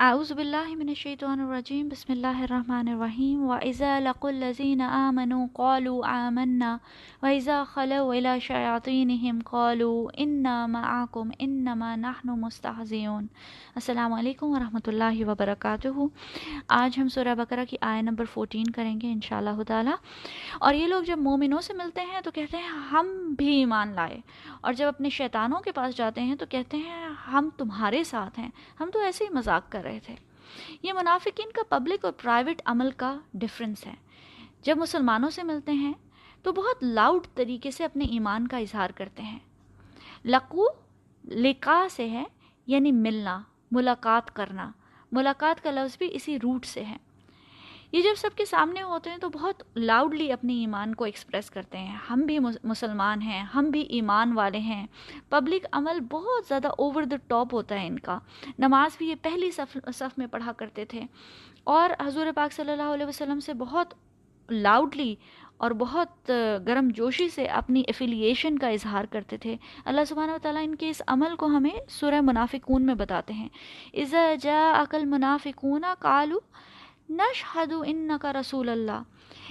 اعوذ باللہ من الشیطان الرجیم، بسم اللہ الرحمن الرحیم وَإِذَا لَقُوا الَّذِينَ آمَنُوا قَالُوا آمَنَّا وَإِذَا خَلَوْا إِلَى شَيَاطِينِهِمْ قَالُوا إِنَّا مَعَكُمْ إِنَّمَا نَحْنُ مُسْتَهْزِئُونَ السلام علیکم ورحمۃ اللہ وبرکاتہ۔ آج ہم سورہ بقرہ کی آیہ نمبر 14 کریں گے انشاءاللہ تعالی۔ اور یہ لوگ جب مومنوں سے ملتے ہیں تو کہتے ہیں، ہم بھی ایمان لائے۔ اور جب اپنے شیطانوں کے پاس جاتے ہیں تو کہتے ہیں، ہم تمہارے ساتھ ہیں۔ ہم تو ایسے ہی مذاق کر رہے تھے۔ یہ منافقین کا پبلک اور پرائیویٹ عمل کا ڈفرینس ہے۔ جب مسلمانوں سے ملتے ہیں تو بہت لاؤڈ طریقے سے اپنے ایمان کا اظہار کرتے ہیں۔ لقو، لقا سے ہے یعنی ملنا، ملاقات کرنا۔ ملاقات کا لفظ بھی اسی روٹ سے ہے۔ یہ جب سب کے سامنے ہوتے ہیں تو بہت لاؤڈلی اپنے ایمان کو ایکسپریس کرتے ہیں۔ ہم بھی مسلمان ہیں، ہم بھی ایمان والے ہیں۔ پبلک عمل بہت زیادہ اوور دا ٹاپ ہوتا ہے ان کا۔ نماز بھی یہ پہلی صف صف میں پڑھا کرتے تھے۔ اور حضور پاک صلی اللہ علیہ وسلم سے بہت لاؤڈلی اور بہت گرم جوشی سے اپنی افیلیشن کا اظہار کرتے تھے۔ اللہ سبحانہ و تعالیٰ ان کے اس عمل کو ہمیں سورہ منافقون میں بتاتے ہیں۔ عزا جا عقل منافقون کالو نشہد ان کا رسول اللہ۔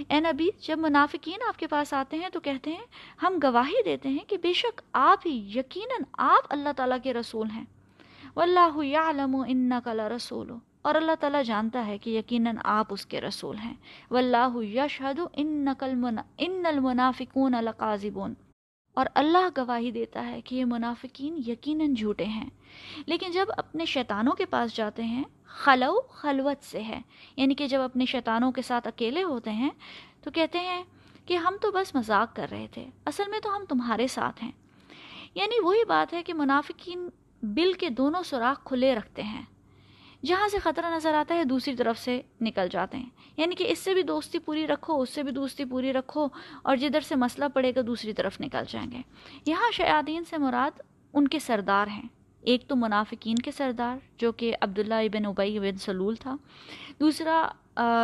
اے نبی، جب منافقین آپ کے پاس آتے ہیں تو کہتے ہیں، ہم گواہی دیتے ہیں کہ بے شک آپ ہی، یقیناً آپ اللہ تعالیٰ کے رسول ہیں۔ واللہ یعلم انکا لرسول۔ اور اللہ تعالیٰ جانتا ہے کہ یقیناً آپ اس کے رسول ہیں۔ واللہ یشہد ان المنافقون لقاذبون۔ اور اللہ گواہی دیتا ہے کہ یہ منافقین یقیناً جھوٹے ہیں۔ لیکن جب اپنے شیطانوں کے پاس جاتے ہیں، خلو خلوت سے ہے۔ یعنی کہ جب اپنے شیطانوں کے ساتھ اکیلے ہوتے ہیں، تو کہتے ہیں کہ ہم تو بس مذاق کر رہے تھے، اصل میں تو ہم تمہارے ساتھ ہیں۔ یعنی وہی بات ہے کہ منافقین بل کے دونوں سوراخ کھلے رکھتے ہیں۔ جہاں سے خطرہ نظر آتا ہے، دوسری طرف سے نکل جاتے ہیں۔ یعنی کہ اس سے بھی دوستی پوری رکھو، اس سے بھی دوستی پوری رکھو اور جدھر سے مسئلہ پڑے گا، دوسری طرف نکل جائیں گے۔ یہاں شیاطین سے مراد ان کے سردار ہیں۔ ایک تو منافقین کے سردار، جو کہ عبداللہ ابن ابئی بن سلول تھا۔ دوسرا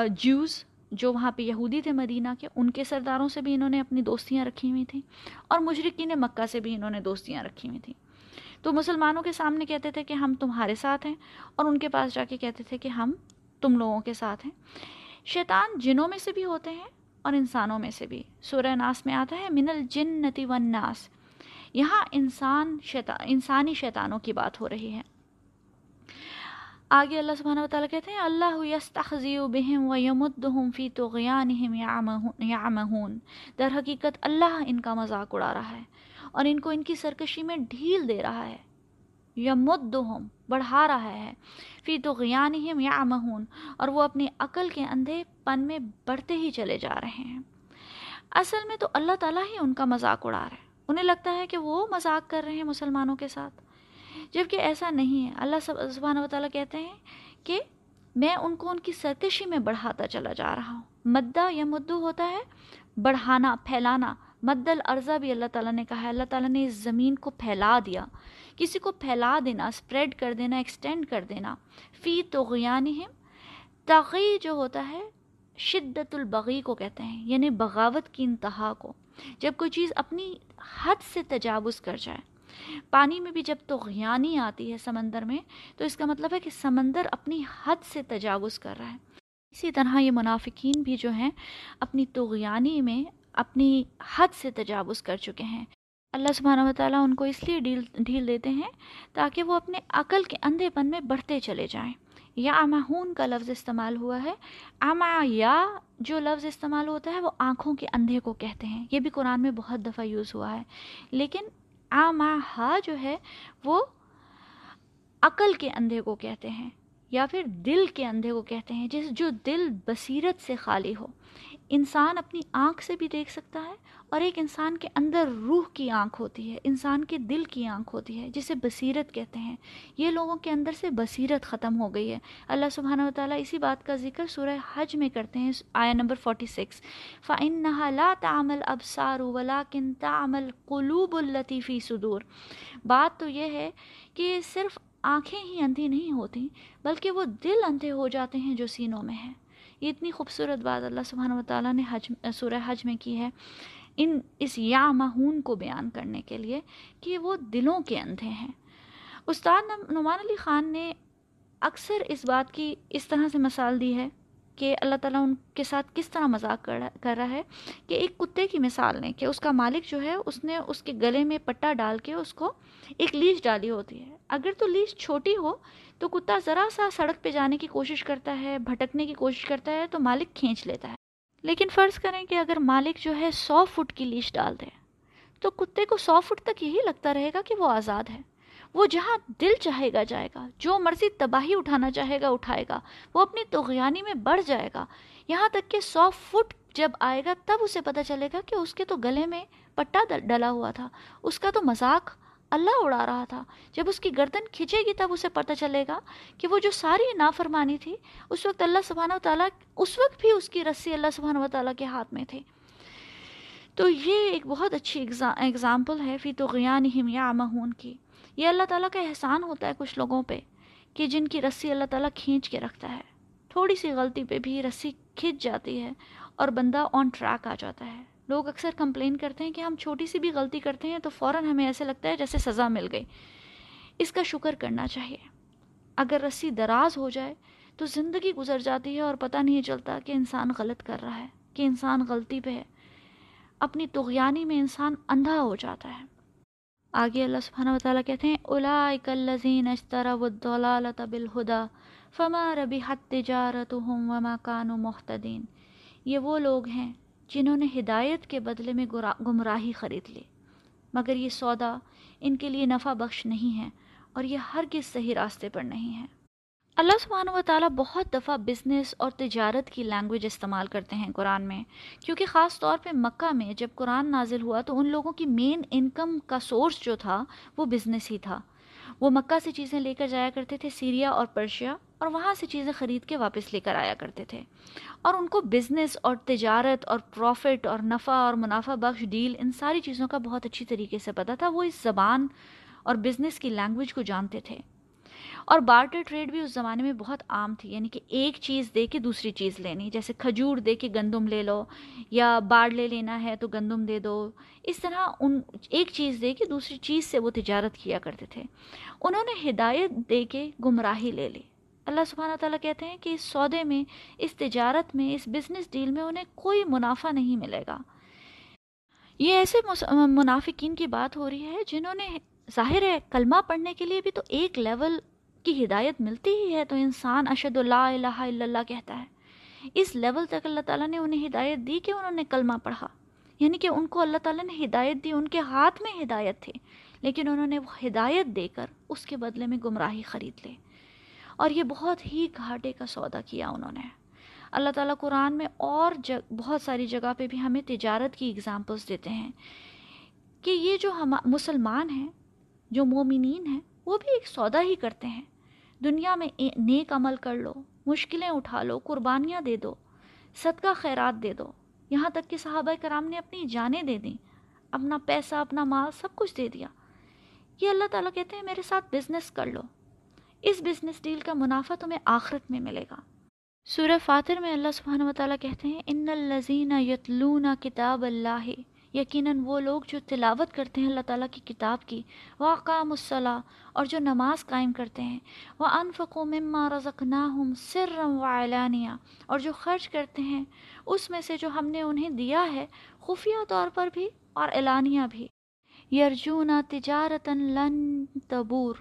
جوز جو وہاں پہ یہودی تھے مدینہ کے، ان کے سرداروں سے بھی انہوں نے اپنی دوستیاں رکھی ہوئی تھیں۔ اور مشرقین مکہ سے بھی انہوں نے دوستیاں رکھی ہوئی تھیں۔ تو مسلمانوں کے سامنے کہتے تھے کہ ہم تمہارے ساتھ ہیں اور ان کے پاس جا کے کہتے تھے کہ ہم تم لوگوں کے ساتھ ہیں۔ شیطان جنوں میں سے بھی ہوتے ہیں اور انسانوں میں سے بھی۔ سورہ ناس میں آتا ہے، من الجنتی والناس۔ یہاں انسان شیطان انسانی شیطانوں کی بات ہو رہی ہے۔ آگے اللہ سبحانہ و تعالیٰ کہتے ہیں، اللہ یستخذی بہم و یمدہم فی طغیانہم یعمہون۔ در حقیقت اللہ ان کا مذاق اڑا رہا ہے۔ اور ان کو ان کی سرکشی میں ڈھیل دے رہا ہے۔ یمدہم، بڑھا رہا ہے۔ فی طغیانہم یعمہون، اور وہ اپنی عقل کے اندھے پن میں بڑھتے ہی چلے جا رہے ہیں۔ اصل میں تو اللہ تعالیٰ ہی ان کا مذاق اڑا رہا ہے۔ انہیں لگتا ہے کہ وہ مذاق کر رہے ہیں مسلمانوں کے ساتھ۔ جبکہ ایسا نہیں ہے۔ اللہ سبحانہ و تعالیٰ کہتے ہیں کہ میں ان کو ان کی سرکشی میں بڑھاتا چلا جا رہا ہوں۔ مدہ یا مدو ہوتا ہے، بڑھانا، پھیلانا۔ مد العرضہ بھی اللہ تعالیٰ نے کہا ہے۔ اللہ تعالیٰ نے اس زمین کو پھیلا دیا۔ کسی کو پھیلا دینا اسپریڈ کر دینا ایکسٹینڈ کر دینا۔ فی توغیانہم تغی جو ہوتا ہے، شدت البغی کو کہتے ہیں یعنی بغاوت کی انتہا کو۔ جب کوئی چیز اپنی حد سے تجاوز کر جائے، پانی میں بھی جب تغیانی آتی ہے سمندر میں، تو اس کا مطلب ہے کہ سمندر اپنی حد سے تجاوز کر رہا ہے۔ اسی طرح یہ منافقین بھی جو ہیں، اپنی تغیانی میں اپنی حد سے تجاوز کر چکے ہیں۔ اللہ سبحانہ و تعالیٰ ان کو اس لیے ڈھیل ڈھیل دیتے ہیں تاکہ وہ اپنے عقل کے اندھے پن میں بڑھتے چلے جائیں۔ یا امہون کا لفظ استعمال ہوا ہے۔ اما یا جو لفظ استعمال ہوتا ہے وہ آنکھوں کے اندھے کو کہتے ہیں۔ یہ بھی قرآن میں بہت دفعہ یوز ہوا ہے۔ لیکن آما ہا جو ہے وہ عقل کے اندھے کو کہتے ہیں۔ یا پھر دل کے اندھے کو کہتے ہیں، جس جو دل بصیرت سے خالی ہو۔ انسان اپنی آنکھ سے بھی دیکھ سکتا ہے اور ایک انسان کے اندر روح کی آنکھ ہوتی ہے، انسان کے دل کی آنکھ ہوتی ہے، جسے بصیرت کہتے ہیں۔ یہ لوگوں کے اندر سے بصیرت ختم ہو گئی ہے۔ اللہ سبحانہ و تعالیٰ اسی بات کا ذکر سورہ حج میں کرتے ہیں آیا نمبر 46 فَإِنَّهَا لَا تَعْمَلْ أَبْصَارُ وَلَكِنْ تَعْمَلْ قُلُوبُ الَّتِي فِي صُدُورِ۔ بات تو یہ ہے کہ صرف آنکھیں ہی اندھی نہیں ہوتی بلکہ وہ دل اندھے ہو جاتے ہیں جو سینوں میں ہیں۔ یہ اتنی خوبصورت بات اللہ سبحانہ و تعالیٰ نے حج، سورہ حج میں کی ہے۔ ان، اس یا مہون کو بیان کرنے کے لیے کہ وہ دلوں کے اندھے ہیں۔ استاد نعمان علی خان نے اکثر اس بات کی اس طرح سے مثال دی ہے۔ کہ اللہ تعالیٰ ان کے ساتھ کس طرح مذاق کر رہا ہے کہ ایک کتے کی مثال لیں کہ اس کا مالک جو ہے اس نے اس کے گلے میں پٹا ڈال کے اس کو ایک لیش ڈالی ہوتی ہے۔ اگر تو لیش چھوٹی ہو تو کتا ذرا سا سڑک پہ جانے کی کوشش کرتا ہے، بھٹکنے کی کوشش کرتا ہے تو مالک کھینچ لیتا ہے۔ لیکن فرض کریں کہ اگر مالک جو ہے سو فٹ کی لیش ڈال دے تو کتے کو سو فٹ تک یہی لگتا رہے گا کہ وہ آزاد ہے۔ وہ جہاں دل چاہے گا جائے گا، جو مرضی تباہی اٹھانا چاہے گا اٹھائے گا، وہ اپنی تغیانی میں بڑھ جائے گا۔ یہاں تک کہ سو فٹ جب آئے گا، تب اسے پتہ چلے گا کہ اس کے تو گلے میں پٹا ڈلا ہوا تھا۔ اس کا تو مذاق اللہ اڑا رہا تھا۔ جب اس کی گردن کھینچے گی، تب اسے پتہ چلے گا کہ وہ جو ساری نافرمانی تھی، اس وقت اللہ سبحانہ و تعالیٰ اس وقت بھی اس کی رسی اللہ سبحانہ و تعالیٰ کے ہاتھ میں تھے تو یہ ایک بہت اچھی اگزامپل ہے، فی تو غیان یا مہون کی۔ یہ اللہ تعالیٰ کا احسان ہوتا ہے کچھ لوگوں پہ کہ جن کی رسی اللہ تعالیٰ کھینچ کے رکھتا ہے۔ تھوڑی سی غلطی پہ بھی رسی کھینچ جاتی ہے اور بندہ آن ٹریک آ جاتا ہے۔ لوگ اکثر کمپلین کرتے ہیں کہ ہم چھوٹی سی بھی غلطی کرتے ہیں تو فوراً ہمیں ایسے لگتا ہے جیسے سزا مل گئی۔ اس کا شکر کرنا چاہیے۔ اگر رسی دراز ہو جائے تو زندگی گزر جاتی ہے اور پتہ نہیں چلتا کہ انسان غلط کر رہا ہے، کہ انسان غلطی پہ ہے۔ اپنی تغیانی میں انسان اندھا ہو جاتا ہے۔ آگے اللہ سبحانہ و تعالیٰ کہتے ہیں، اولائک الذین اشتروا الضلالة بالهدى فما ربحت تجارتهم وما كانوا محتدین یہ وہ لوگ ہیں جنہوں نے ہدایت کے بدلے میں گمراہی خرید لی۔ مگر یہ سودا ان کے لیے نفع بخش نہیں ہے اور یہ ہرگز صحیح راستے پر نہیں ہے۔ اللہ سبحانہ و تعالیٰ بہت دفعہ بزنس اور تجارت کی لینگویج استعمال کرتے ہیں قرآن میں، کیونکہ خاص طور پہ مکہ میں جب قرآن نازل ہوا تو ان لوگوں کی مین انکم کا سورس جو تھا وہ بزنس ہی تھا۔ وہ مکہ سے چیزیں لے کر جایا کرتے تھے، سیریا اور پرشیا، اور وہاں سے چیزیں خرید کے واپس لے کر آیا کرتے تھے۔ اور ان کو بزنس اور تجارت اور پروفٹ اور نفع اور منافع بخش ڈیل ان ساری چیزوں کا بہت اچھی طریقے سے پتہ تھا۔ وہ اس زبان اور بزنس کی لینگویج کو جانتے تھے۔ اور بارٹر ٹریڈ بھی اس زمانے میں بہت عام تھی یعنی کہ ایک چیز دے کے دوسری چیز لینی، جیسے کھجور دے کے گندم لے لو یا باڑ لے لینا ہے تو گندم دے دو۔ اس طرح ان ایک چیز دے کے دوسری چیز سے وہ تجارت کیا کرتے تھے۔ انہوں نے ہدایت دے کے گمراہی لے لی۔ اللہ سبحانہ تعالیٰ کہتے ہیں کہ اس سودے میں، اس تجارت میں، اس بزنس ڈیل میں انہیں کوئی منافع نہیں ملے گا۔ یہ ایسے منافقین کی بات ہو رہی ہے جنہوں نے ظاہر ہے کلمہ پڑھنے کے لیے بھی تو ایک لیول کی ہدایت ملتی ہی ہے تو انسان اشد اللہ الہ الا اللہ کہتا ہے۔ اس لیول تک اللہ تعالیٰ نے انہیں ہدایت دی کہ انہوں نے کلمہ پڑھا۔ یعنی کہ ان کو اللہ تعالیٰ نے ہدایت دی، ان کے ہاتھ میں ہدایت تھی۔ لیکن انہوں نے وہ ہدایت دے کر اس کے بدلے میں گمراہی خرید لے اور یہ بہت ہی گھاٹے کا سودا کیا انہوں نے۔ اللہ تعالیٰ قرآن میں اور جگ، بہت ساری جگہ پہ بھی ہمیں تجارت کی اگزامپلس دیتے ہیں کہ یہ جو ہم، مسلمان ہیں، جو مومنین ہیں، وہ بھی ایک سودا ہی کرتے ہیں۔ دنیا میں نیک عمل کر لو، مشکلیں اٹھا لو، قربانیاں دے دو، صدقہ خیرات دے دو۔ یہاں تک کہ صحابہ کرام نے اپنی جانیں دے دیں، اپنا پیسہ، اپنا مال، سب کچھ دے دیا۔ یہ اللہ تعالیٰ کہتے ہیں، میرے ساتھ بزنس کر لو۔ اس بزنس ڈیل کا منافع تمہیں آخرت میں ملے گا۔ سورہ فاتر میں اللہ سبحانہ و تعالیٰ کہتے ہیں، ان الزین یتلون کتاب اللہ یقیناً وہ لوگ جو تلاوت کرتے ہیں اللہ تعالیٰ کی کتاب کی، وہ قام اور جو نماز قائم کرتے ہیں، وہ انفق و مما رزق سرم و اعلانیہ اور جو خرچ کرتے ہیں، اس میں سے جو ہم نے انہیں دیا ہے، خفیہ طور پر بھی اور اعلانیہ بھی۔ یرجون تجارتاً لن تبور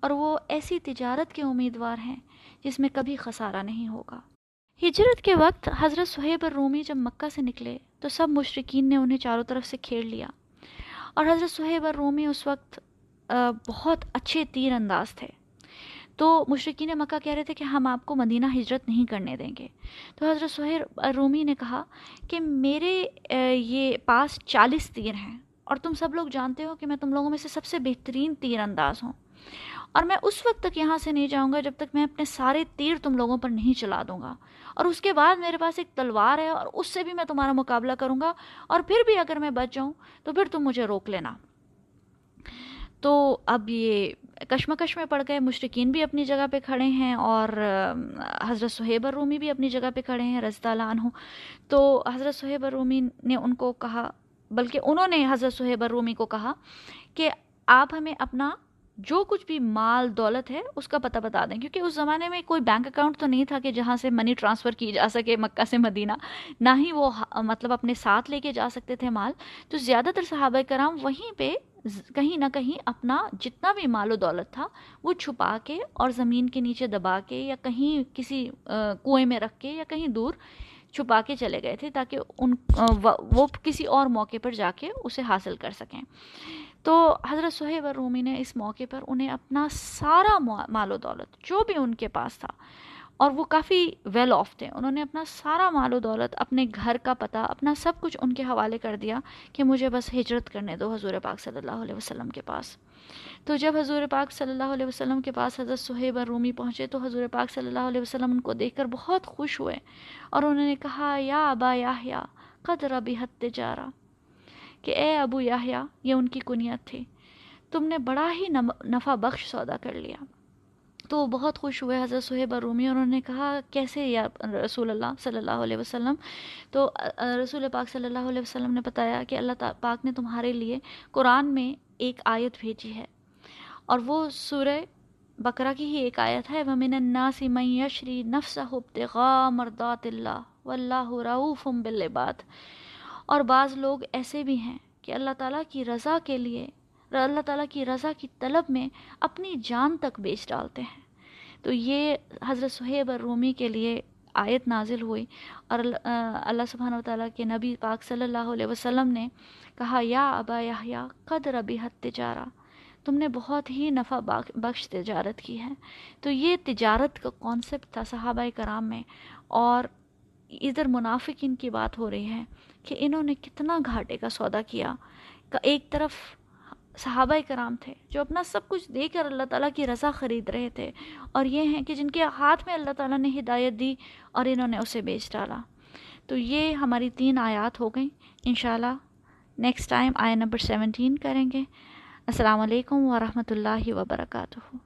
اور وہ ایسی تجارت کے امیدوار ہیں جس میں کبھی خسارہ نہیں ہوگا۔ ہجرت کے وقت حضرت صہیب الرومی جب مکہ سے نکلے تو سب مشرقین نے انہیں چاروں طرف سے کھیڑ لیا۔ اور حضرت صہیب الرومی اس وقت بہت اچھے تیر انداز تھے۔ تو مشرقین مکہ کہہ رہے تھے کہ ہم آپ کو مدینہ ہجرت نہیں کرنے دیں گے۔ تو حضرت سہیب الرومی نے کہا کہ میرے یہ پاس چالیس تیر ہیں اور تم سب لوگ جانتے ہو کہ میں تم لوگوں میں سے سب سے بہترین تیر انداز ہوں۔ اور میں اس وقت تک یہاں سے نہیں جاؤں گا جب تک میں اپنے سارے تیر تم لوگوں پر نہیں چلا دوں گا۔ اور اس کے بعد میرے پاس ایک تلوار ہے اور اس سے بھی میں تمہارا مقابلہ کروں گا اور پھر بھی اگر میں بچ جاؤں تو پھر تم مجھے روک لینا۔ تو اب یہ کشمکش میں پڑ گئے مشرقین بھی اپنی جگہ پہ کھڑے ہیں اور حضرت صہیب الرومی بھی اپنی جگہ پہ کھڑے ہیں، رضی اللہ عنہ۔ تو حضرت صہیب الرومی نے ان کو کہا، بلکہ انہوں نے حضرت صہیب الرومی کو کہا کہ آپ ہمیں اپنا جو کچھ بھی مال دولت ہے، اس کا پتہ بتا دیں۔ کیونکہ اس زمانے میں کوئی بینک اکاؤنٹ تو نہیں تھا کہ جہاں سے منی ٹرانسفر کی جا سکے مکہ سے مدینہ۔ نہ ہی وہ مطلب اپنے ساتھ لے کے جا سکتے تھے مال۔ تو زیادہ تر صحابہ کرام وہیں پہ کہیں نہ کہیں اپنا جتنا بھی مال و دولت تھا، وہ چھپا کے اور زمین کے نیچے دبا کے یا کہیں کسی کنویں میں رکھ کے یا کہیں دور چھپا کے چلے گئے تھے تاکہ ان وہ کسی اور موقع پر جا کے اسے حاصل کر سکیں۔ تو حضرت صہیب رومی نے اس موقع پر انہیں اپنا سارا مال و دولت جو بھی ان کے پاس تھا اور وہ کافی ویل آف تھے، انہوں نے اپنا سارا مال و دولت اپنے گھر کا پتہ، اپنا سب کچھ ان کے حوالے کر دیا کہ مجھے بس ہجرت کرنے دو حضور پاک صلی اللہ علیہ وسلم کے پاس۔ تو جب حضور پاک صلی اللہ علیہ وسلم کے پاس حضرت صہیب رومی پہنچے تو حضور پاک صلی اللہ علیہ وسلم ان کو دیکھ کر بہت خوش ہوئے اور انہوں نے کہا، یا ابا یاہیا قدر بحت تجارہ۔ کہ اے ابو یاہیا یہ ان کی کنیت تھی۔ تم نے بڑا ہی نفع بخش سودا کر لیا۔ تو وہ بہت خوش ہوئے حضرت صہیب رومی اور انہوں نے کہا، کیسے یا رسول اللہ صلی اللہ علیہ وسلم؟ تو رسول پاک صلی اللہ علیہ وسلم نے بتایا کہ اللہ پاک نے تمہارے لیے قرآن میں ایک آیت بھیجی ہے۔ اور وہ سورہ بقرہ کی ہی ایک آیت ہے، وَمِنَ النَّاسِ مَن يَشْرِي نَفْسَهُ ابْتِغَاءَ مَرْضَاتِ اللَّهِ وَاللَّهُ رَؤُوفٌ بِالْعِبَادِ۔ اور بعض لوگ ایسے بھی ہیں کہ اللہ تعالیٰ کی رضا کے لیے، اللہ تعالیٰ کی رضا کی طلب میں اپنی جان تک بیچ ڈالتے ہیں۔ تو یہ حضرت صہیب الرومی کے لیے آیت نازل ہوئی اور اللہ سبحانہ و تعالیٰ کے نبی پاک صلی اللہ علیہ وسلم نے کہا، یا ابا یا قدر ابی حد تجارہ۔ تم نے بہت ہی نفع بخش تجارت کی ہے۔ تو یہ تجارت کا کانسیپٹ تھا صحابہ کرام میں اور ادھر منافقین کی بات ہو رہی ہے کہ انہوں نے کتنا گھاٹے کا سودا کیا ایک طرف صحابہ کرام تھے جو اپنا سب کچھ دے کر اللہ تعالیٰ کی رضا خرید رہے تھے، اور یہ ہیں کہ جن کے ہاتھ میں اللہ تعالیٰ نے ہدایت دی اور انہوں نے اسے بیچ ڈالا۔ تو یہ ہماری تین آیات ہو گئیں۔ انشاءاللہ نیکسٹ ٹائم آئے نمبر سیونٹین کریں گے۔ السلام علیکم ورحمۃ اللہ وبرکاتہ۔